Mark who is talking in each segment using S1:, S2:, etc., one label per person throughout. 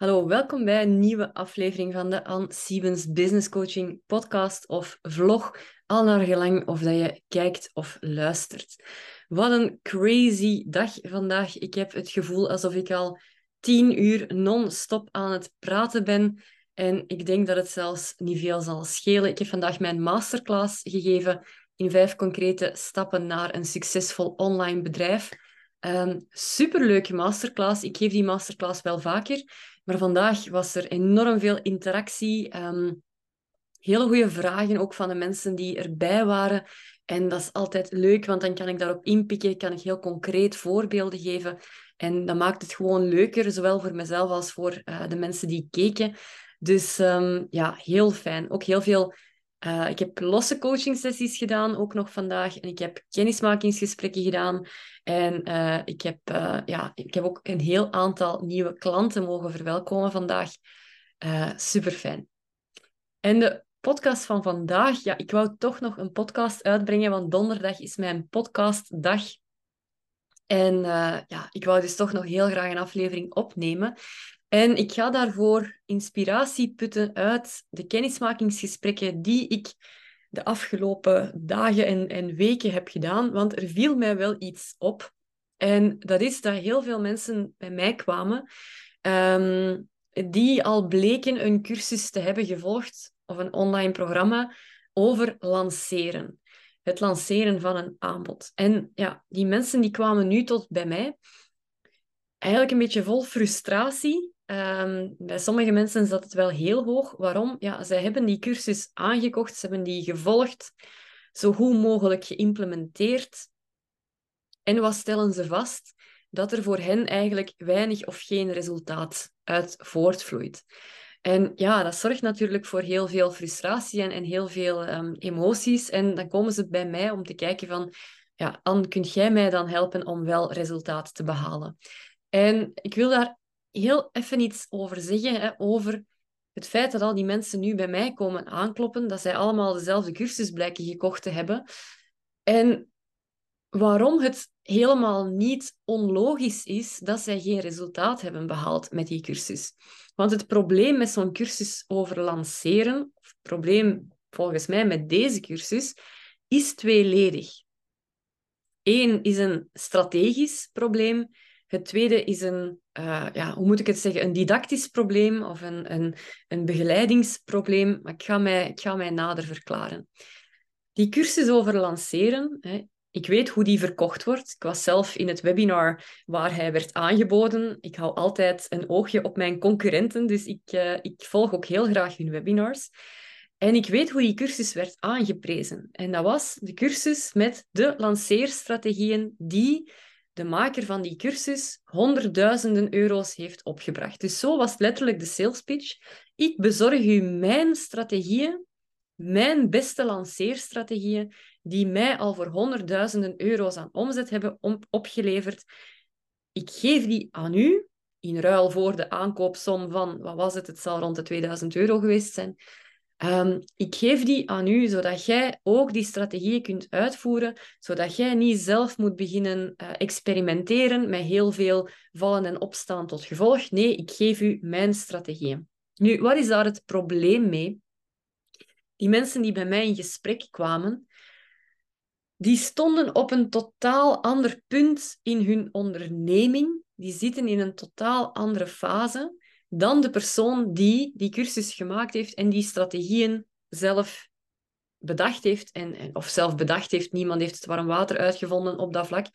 S1: Hallo, welkom bij een nieuwe aflevering van de Ann Siebens Business Coaching podcast of vlog, al naar gelang of dat je kijkt of luistert. Wat een crazy dag vandaag. Ik heb het gevoel alsof ik al tien uur non-stop aan het praten ben. En ik denk dat het zelfs niet veel zal schelen. Ik heb vandaag mijn masterclass gegeven in vijf concrete stappen naar een succesvol online bedrijf. Um, superleuke masterclass. Ik geef die masterclass wel vaker. Maar vandaag was er enorm veel interactie. Um, hele goede vragen ook van de mensen die erbij waren. En dat is altijd leuk, want dan kan ik daarop inpikken, kan ik heel concreet voorbeelden geven. En dat maakt het gewoon leuker, zowel voor mezelf als voor uh, de mensen die keken. Dus um, ja, heel fijn. Ook heel veel uh, ik heb losse coaching sessies gedaan, ook nog vandaag. En ik heb kennismakingsgesprekken gedaan. En uh, ik, heb, uh, ja, ik heb ook een heel aantal nieuwe klanten mogen verwelkomen vandaag. super fijn. En de podcast van vandaag, ja, ik wou toch nog een podcast uitbrengen, want donderdag is mijn podcastdag. En ja, ik wou dus toch nog heel graag een aflevering opnemen. En ik ga daarvoor inspiratie putten uit de kennismakingsgesprekken die ik de afgelopen dagen en, en weken heb gedaan. Want er viel mij wel iets op. En dat is dat heel veel mensen bij mij kwamen um, die al bleken een cursus te hebben gevolgd of een online programma over lanceren. Het lanceren van een aanbod. En ja, die mensen die kwamen nu tot bij mij eigenlijk een beetje vol frustratie Um, bij sommige mensen zat het wel heel hoog. Waarom? Ja, zij hebben die cursus aangekocht, ze hebben die gevolgd, zo goed mogelijk geïmplementeerd. En wat stellen ze vast? Dat er voor hen eigenlijk weinig of geen resultaat uit voortvloeit. En ja, dat zorgt natuurlijk voor heel veel frustratie en, heel veel um, emoties. En dan komen ze bij mij om te kijken van, ja, Anne, kunt jij mij dan helpen om wel resultaat te behalen? En ik wil daar heel even iets over zeggen, hè, over het feit dat al die mensen nu bij mij komen aankloppen, dat zij allemaal dezelfde cursus blijken gekocht te hebben. En waarom het helemaal niet onlogisch is dat zij geen resultaat hebben behaald met die cursus. Want het probleem met zo'n cursus over lanceren, of het probleem volgens mij met deze cursus, is tweeledig. Eén is een strategisch probleem het tweede is een, uh, ja, hoe moet ik het zeggen, een didactisch probleem of een, een, een begeleidingsprobleem. Maar ik ga, mij, ik ga mij nader verklaren. Die cursus over lanceren, hè, ik weet hoe die verkocht wordt. Ik was zelf in het webinar waar hij werd aangeboden. Ik hou altijd een oogje op mijn concurrenten, dus ik, uh, ik volg ook heel graag hun webinars. En ik weet hoe die cursus werd aangeprezen. En dat was de cursus met de lanceerstrategieën die de maker van die cursus honderdduizenden euro's heeft opgebracht. Dus zo was letterlijk de sales pitch. Ik bezorg u mijn strategieën, mijn beste lanceerstrategieën, die mij al voor honderdduizenden euro's aan omzet hebben opgeleverd. Ik geef die aan u in ruil voor de aankoopsom van, wat was het? Het zal rond de 2000 euro geweest zijn. Um, ik geef die aan u, zodat jij ook die strategieën kunt uitvoeren, zodat jij niet zelf moet beginnen uh, experimenteren met heel veel vallen en opstaan tot gevolg. Nee, ik geef u mijn strategieën. Nu, wat is daar het probleem mee? Die mensen die bij mij in gesprek kwamen, die stonden op een totaal ander punt in hun onderneming. Die zitten in een totaal andere fase dan de persoon die die cursus gemaakt heeft en die strategieën zelf bedacht heeft, en, of zelf bedacht heeft, niemand heeft het warm water uitgevonden op dat vlak,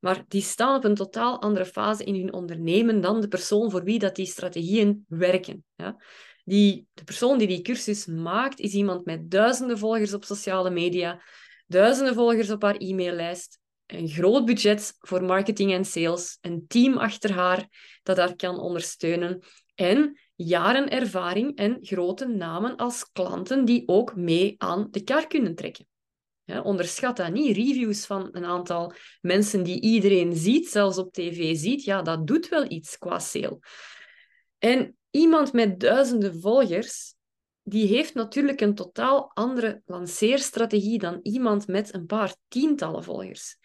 S1: maar die staan op een totaal andere fase in hun ondernemen dan de persoon voor wie dat die strategieën werken. Ja? Die, de persoon die die cursus maakt, is iemand met duizenden volgers op sociale media, duizenden volgers op haar e-maillijst, een groot budget voor marketing en sales, een team achter haar dat haar kan ondersteunen en jaren ervaring en grote namen als klanten die ook mee aan de kar kunnen trekken. Onderschat dat niet. Reviews van een aantal mensen die iedereen ziet, zelfs op tv ziet, ja, dat doet wel iets qua sale. En iemand met duizenden volgers, die heeft natuurlijk een totaal andere lanceerstrategie dan iemand met een paar tientallen volgers.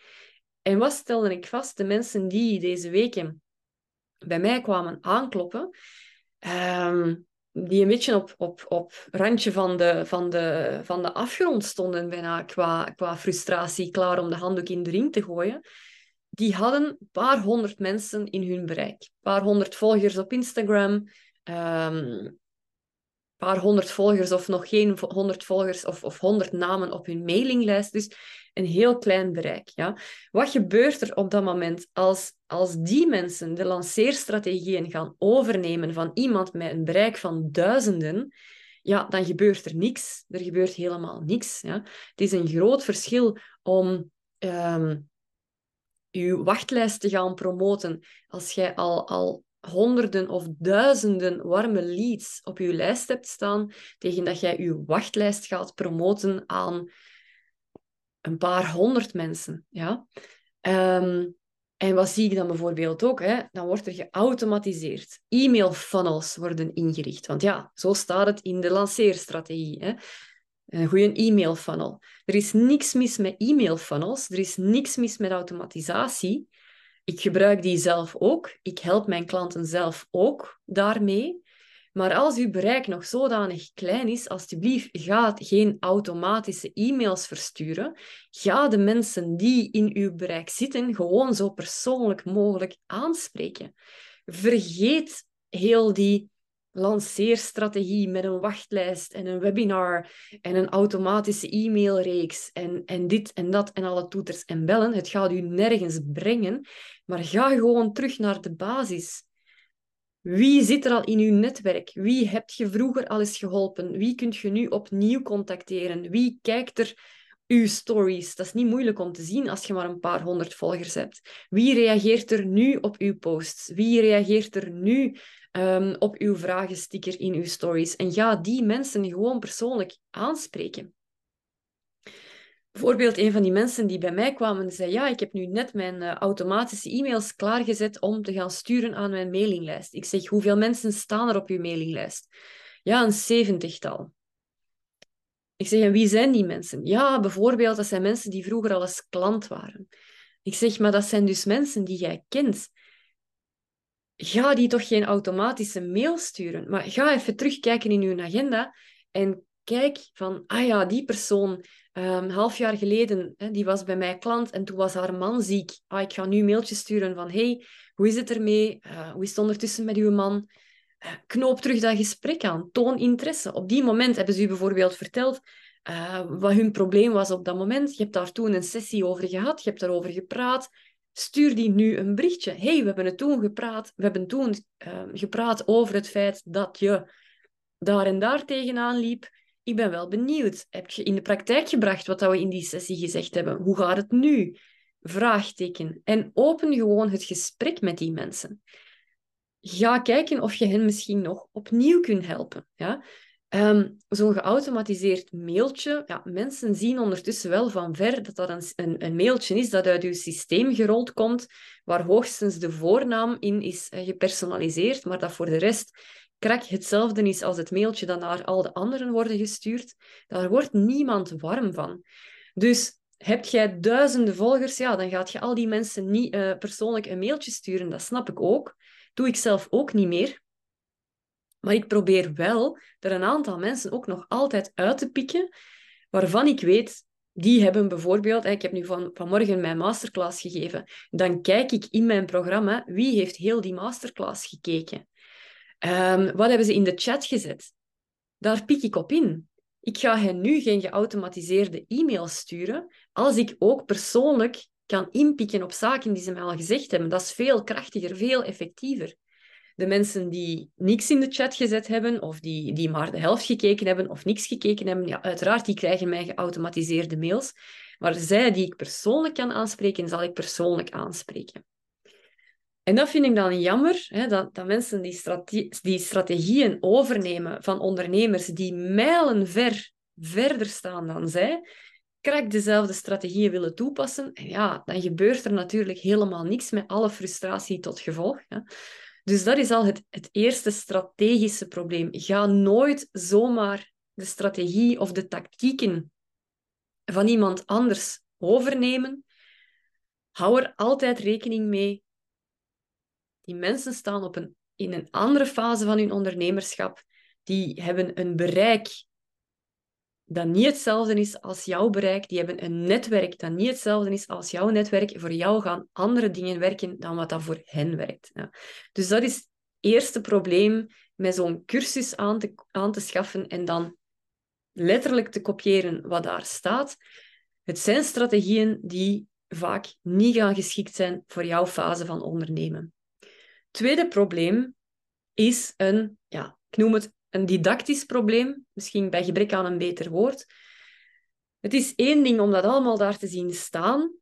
S1: En wat stelde ik vast? De mensen die deze weken bij mij kwamen aankloppen, ehm, die een beetje op, op, op randje van de, van, de, van de afgrond stonden, bijna qua, qua frustratie, klaar om de handdoek in de ring te gooien, die hadden een paar honderd mensen in hun bereik. Een paar honderd volgers op Instagram, um, paar honderd volgers of nog geen honderd volgers of, of honderd namen op hun mailinglijst. Dus een heel klein bereik. Ja. Wat gebeurt er op dat moment als, als die mensen de lanceerstrategieën gaan overnemen van iemand met een bereik van duizenden? Ja, dan gebeurt er niks. Er gebeurt helemaal niks. Ja. Het is een groot verschil om um, uw wachtlijst te gaan promoten als jij al, al honderden of duizenden warme leads op je lijst hebt staan, tegen dat jij je wachtlijst gaat promoten aan een paar honderd mensen. Ja? Um, en wat zie ik dan bijvoorbeeld ook? Hè? Dan wordt er geautomatiseerd. E-mail funnels worden ingericht. Want ja, zo staat het in de lanceerstrategie. Hè? Een goede e-mail funnel. Er is niks mis met e-mail funnels. Er is niks mis met automatisatie. Ik gebruik die zelf ook. Ik help mijn klanten zelf ook daarmee. Maar als uw bereik nog zodanig klein is, alsjeblieft, ga geen automatische e-mails versturen. Ga de mensen die in uw bereik zitten gewoon zo persoonlijk mogelijk aanspreken. Vergeet heel die lanceerstrategie met een wachtlijst en een webinar en een automatische e-mailreeks en, en dit en dat en alle toeters en bellen. Het gaat u nergens brengen, maar ga gewoon terug naar de basis. Wie zit er al in uw netwerk? Wie hebt je vroeger al eens geholpen? Wie kunt je nu opnieuw contacteren? Wie kijkt er uw stories? Dat is niet moeilijk om te zien als je maar een paar honderd volgers hebt. Wie reageert er nu op uw posts? Wie reageert er nu um, op uw vragensticker in uw stories? En ga die mensen gewoon persoonlijk aanspreken. Bijvoorbeeld, een van die mensen die bij mij kwamen, zei: Ja, ik heb nu net mijn uh, automatische e-mails klaargezet om te gaan sturen aan mijn mailinglijst. Ik zeg: Hoeveel mensen staan er op uw mailinglijst? Ja, een zeventigtal. Ik zeg: En wie zijn die mensen? Ja, bijvoorbeeld, dat zijn mensen die vroeger al eens klant waren. Ik zeg: Maar dat zijn dus mensen die jij kent. Ga die toch geen automatische mail sturen, maar ga even terugkijken in uw agenda en kijk van: Ah ja, die persoon Um, half jaar geleden, hè, die was bij mij klant en toen was haar man ziek. Ah, ik ga nu een mailtje sturen van, hey, hoe is het ermee? Uh, hoe is het ondertussen met uw man? Uh, knoop terug dat gesprek aan. Toon interesse. Op die moment hebben ze u bijvoorbeeld verteld uh, wat hun probleem was op dat moment. Je hebt daar toen een sessie over gehad. Je hebt daarover gepraat. Stuur die nu een berichtje. hey, we hebben het toen gepraat. We hebben toen gepraat over het feit dat je daar en daar tegenaan liep ik ben wel benieuwd. Heb je in de praktijk gebracht wat we in die sessie gezegd hebben? Hoe gaat het nu? Vraagteken. En open gewoon het gesprek met die mensen. Ga kijken of je hen misschien nog opnieuw kunt helpen. Ja? Um, Zo'n geautomatiseerd mailtje, ja, mensen zien ondertussen wel van ver dat dat een, een, een, mailtje is dat uit uw systeem gerold komt, waar hoogstens de voornaam in is eh, gepersonaliseerd, maar dat voor de rest krak hetzelfde is als het mailtje dat naar al de anderen worden gestuurd. Daar wordt niemand warm van. Dus heb jij duizenden volgers, ja, dan gaat je al die mensen niet uh, persoonlijk een mailtje sturen. Dat snap ik ook. Doe ik zelf ook niet meer. Maar ik probeer wel er een aantal mensen ook nog altijd uit te pikken, waarvan ik weet, die hebben bijvoorbeeld, ik heb nu van, vanmorgen mijn masterclass gegeven, dan kijk ik in mijn programma, wie heeft heel die masterclass gekeken? Um, wat hebben ze in de chat gezet? Daar pik ik op in. Ik ga hen nu geen geautomatiseerde e-mails sturen als ik ook persoonlijk kan inpikken op zaken die ze mij al gezegd hebben. Dat is veel krachtiger, veel effectiever. De mensen die niks in de chat gezet hebben, of die, die maar de helft gekeken hebben, of niks gekeken hebben, ja, uiteraard, die krijgen mijn geautomatiseerde mails. Maar zij die ik persoonlijk kan aanspreken, zal ik persoonlijk aanspreken. En dat vind ik dan jammer, hè, dat, dat mensen die, die strategieën overnemen van ondernemers die mijlenver verder staan dan zij, krak dezelfde strategieën willen toepassen. En ja, dan gebeurt er natuurlijk helemaal niks met alle frustratie tot gevolg. Hè. Dus dat is al het, het eerste strategische probleem. Ga nooit zomaar de strategie of de tactieken van iemand anders overnemen. Hou er altijd rekening mee die mensen staan op een in een andere fase van hun ondernemerschap, die hebben een bereik dat niet hetzelfde is als jouw bereik. Die hebben een netwerk dat niet hetzelfde is als jouw netwerk. Voor jou gaan andere dingen werken dan wat dat voor hen werkt. Ja. Dus dat is het eerste probleem met zo'n cursus aan te, aan te schaffen en dan letterlijk te kopiëren wat daar staat. Het zijn strategieën die vaak niet gaan geschikt zijn voor jouw fase van ondernemen. Tweede probleem is een, ja, ik noem het een didactisch probleem, misschien bij gebrek aan een beter woord. Het is één ding om dat allemaal daar te zien staan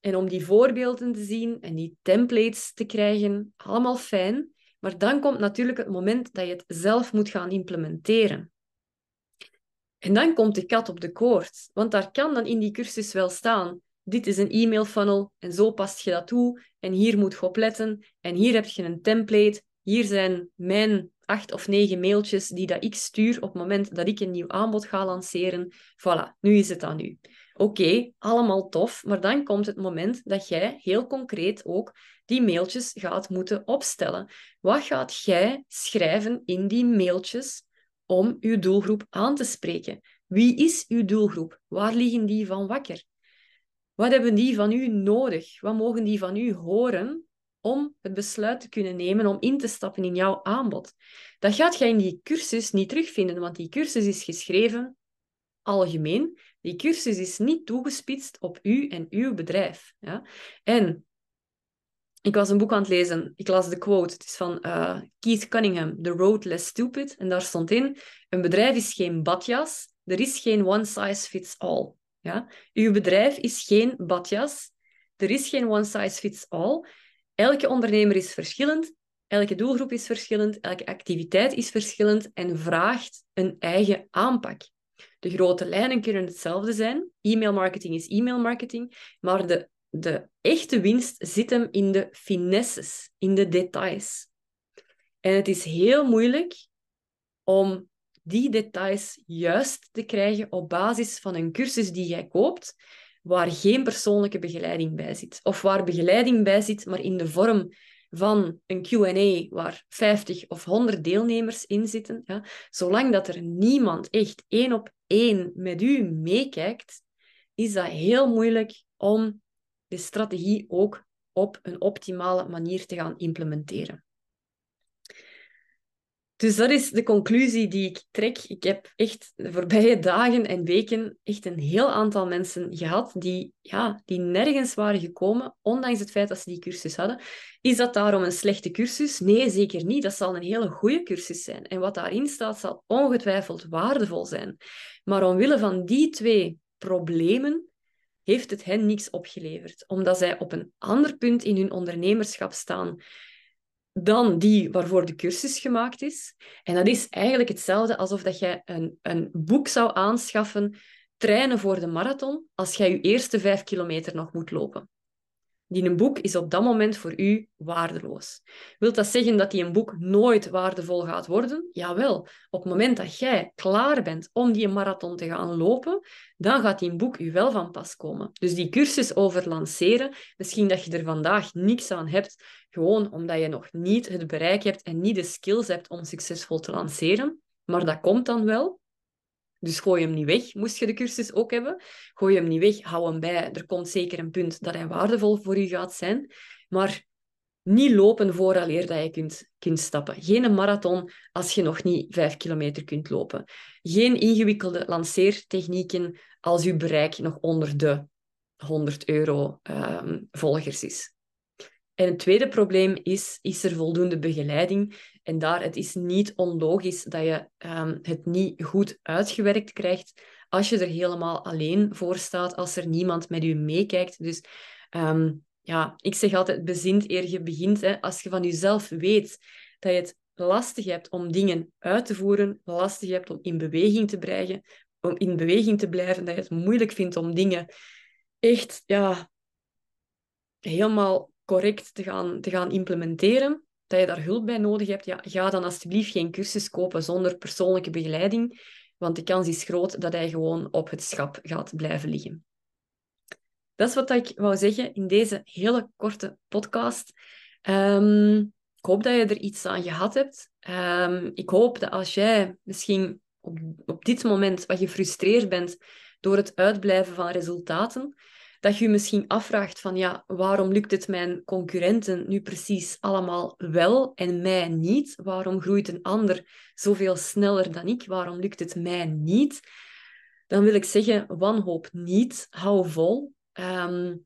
S1: en om die voorbeelden te zien en die templates te krijgen, allemaal fijn. Maar dan komt natuurlijk het moment dat je het zelf moet gaan implementeren. En dan komt de kat op de koord, want daar kan dan in die cursus wel staan: dit is een e-mail funnel en zo past je dat toe en hier moet je op letten en hier heb je een template. Hier zijn mijn acht of negen mailtjes die dat ik stuur op het moment dat ik een nieuw aanbod ga lanceren. Voilà, nu is het aan u. Oké, allemaal tof, maar dan komt het moment dat jij heel concreet ook die mailtjes gaat moeten opstellen. Wat gaat jij schrijven in die mailtjes om uw doelgroep aan te spreken? Wie is uw doelgroep? Waar liggen die van wakker? Wat hebben die van u nodig? Wat mogen die van u horen om het besluit te kunnen nemen om in te stappen in jouw aanbod? Dat gaat je in die cursus niet terugvinden, want die cursus is geschreven algemeen. Die cursus is niet toegespitst op u en uw bedrijf. Ja? En ik was een boek aan het lezen. Ik las de quote. Het is van uh, Keith Cunningham, The Road Less Stupid. En daar stond in, een bedrijf is geen badjas. Er is geen one size fits all. Ja? Uw bedrijf is geen badjas. Er is geen one size fits all. Elke ondernemer is verschillend. Elke doelgroep is verschillend. Elke activiteit is verschillend en vraagt een eigen aanpak. De grote lijnen kunnen hetzelfde zijn. E-mail marketing is e-mail marketing. Maar de, de echte winst zit hem in de finesses, in de details. En het is heel moeilijk om die details juist te krijgen op basis van een cursus die jij koopt, waar geen persoonlijke begeleiding bij zit. Of waar begeleiding bij zit, maar in de vorm van een Q&A waar 50 of 100 deelnemers in zitten. Ja, zolang dat er niemand echt één op één met u meekijkt, is dat heel moeilijk om de strategie ook op een optimale manier te gaan implementeren. Dus dat is de conclusie die ik trek. Ik heb echt de voorbije dagen en weken echt een heel aantal mensen gehad die, ja, die nergens waren gekomen, ondanks het feit dat ze die cursus hadden. Is dat daarom een slechte cursus? Nee, zeker niet. Dat zal een hele goede cursus zijn. En wat daarin staat, zal ongetwijfeld waardevol zijn. Maar omwille van die twee problemen heeft het hen niks opgeleverd, omdat zij op een ander punt in hun ondernemerschap staan dan die waarvoor de cursus gemaakt is. En dat is eigenlijk hetzelfde alsof dat jij een, een boek zou aanschaffen, trainen voor de marathon, als jij je eerste vijf kilometer nog moet lopen die een boek is op dat moment voor u waardeloos. Wilt dat zeggen dat die een boek nooit waardevol gaat worden? Jawel. Op het moment dat jij klaar bent om die marathon te gaan lopen, dan gaat die boek u wel van pas komen. Dus die cursus over lanceren, misschien dat je er vandaag niks aan hebt, gewoon omdat je nog niet het bereik hebt en niet de skills hebt om succesvol te lanceren. Maar dat komt dan wel. Dus gooi hem niet weg, moest je de cursus ook hebben. Gooi hem niet weg, hou hem bij. Er komt zeker een punt dat hij waardevol voor u gaat zijn. Maar niet lopen vooraleer dat je kunt, kunt stappen. Geen marathon als je nog niet vijf kilometer kunt lopen. Geen ingewikkelde lanceertechnieken als uw bereik nog onder de 100 euro um, volgers is. En het tweede probleem is, is er voldoende begeleiding? En daar, het is niet onlogisch dat je um, het niet goed uitgewerkt krijgt als je er helemaal alleen voor staat, als er niemand met u meekijkt. Dus um, ja, ik zeg altijd, bezint eer je begint. Hè. Als je van jezelf weet dat je het lastig hebt om dingen uit te voeren, lastig hebt om in beweging te blijven, om in beweging te blijven, dat je het moeilijk vindt om dingen echt ja, helemaal correct te gaan, te gaan implementeren, dat je daar hulp bij nodig hebt, ja, ga dan alsjeblieft geen cursus kopen zonder persoonlijke begeleiding, want de kans is groot dat hij gewoon op het schap gaat blijven liggen. Dat is wat ik wou zeggen in deze hele korte podcast. Um, ik hoop dat je er iets aan gehad hebt. Ehm, ik hoop dat als jij misschien op, op dit moment wat gefrustreerd bent door het uitblijven van resultaten, dat je je misschien afvraagt van ja, waarom lukt het mijn concurrenten nu precies allemaal wel en mij niet? Waarom groeit een ander zoveel sneller dan ik? Waarom lukt het mij niet? Dan wil ik zeggen, wanhoop niet, hou vol. Ehm,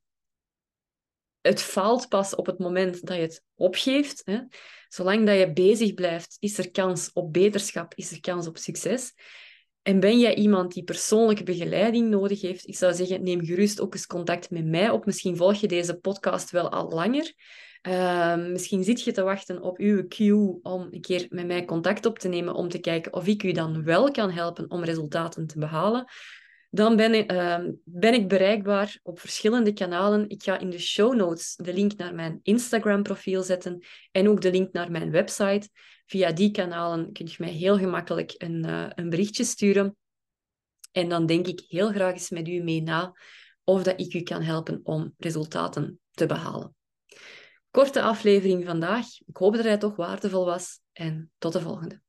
S1: het faalt pas op het moment dat je het opgeeft. Hè. Zolang dat je bezig blijft, is er kans op beterschap, is er kans op succes. En ben jij iemand die persoonlijke begeleiding nodig heeft, ik zou zeggen, neem gerust ook eens contact met mij op. Misschien volg je deze podcast wel al langer. Ehm, misschien zit je te wachten op uw cue om een keer met mij contact op te nemen om te kijken of ik u dan wel kan helpen om resultaten te behalen dan ben ik, ehm, ben ik bereikbaar op verschillende kanalen. Ik ga in de show notes de link naar mijn Instagram-profiel zetten en ook de link naar mijn website. Via die kanalen kun je mij heel gemakkelijk een, uh, een berichtje sturen. En dan denk ik heel graag eens met u mee na of dat ik u kan helpen om resultaten te behalen. Korte aflevering vandaag. Ik hoop dat hij toch waardevol was en tot de volgende.